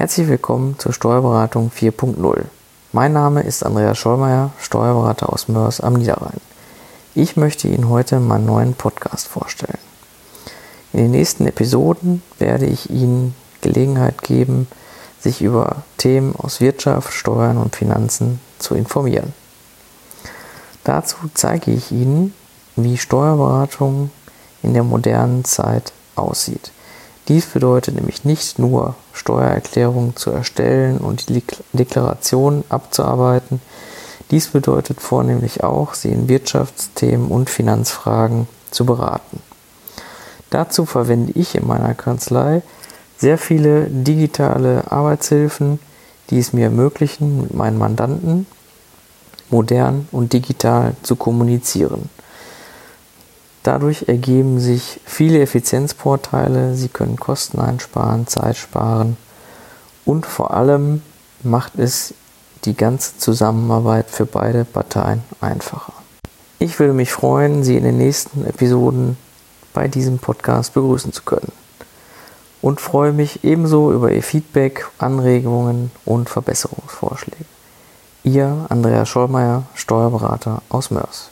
Herzlich willkommen zur Steuerberatung 4.0. Mein Name ist Andreas Schollmeier, Steuerberater aus Mörs am Niederrhein. Ich möchte Ihnen heute meinen neuen Podcast vorstellen. In den nächsten Episoden werde ich Ihnen Gelegenheit geben, sich über Themen aus Wirtschaft, Steuern und Finanzen zu informieren. Dazu zeige ich Ihnen, wie Steuerberatung in der modernen Zeit aussieht. Dies bedeutet nämlich nicht nur Steuererklärungen zu erstellen und die Deklaration abzuarbeiten. Dies bedeutet vornehmlich auch, sie in Wirtschaftsthemen und Finanzfragen zu beraten. Dazu verwende ich in meiner Kanzlei sehr viele digitale Arbeitshilfen, die es mir ermöglichen, mit meinen Mandanten modern und digital zu kommunizieren. Dadurch ergeben sich viele Effizienzvorteile, Sie können Kosten einsparen, Zeit sparen und vor allem macht es die ganze Zusammenarbeit für beide Parteien einfacher. Ich würde mich freuen, Sie in den nächsten Episoden bei diesem Podcast begrüßen zu können und freue mich ebenso über Ihr Feedback, Anregungen und Verbesserungsvorschläge. Ihr Andreas Schollmeier, Steuerberater aus Mörs.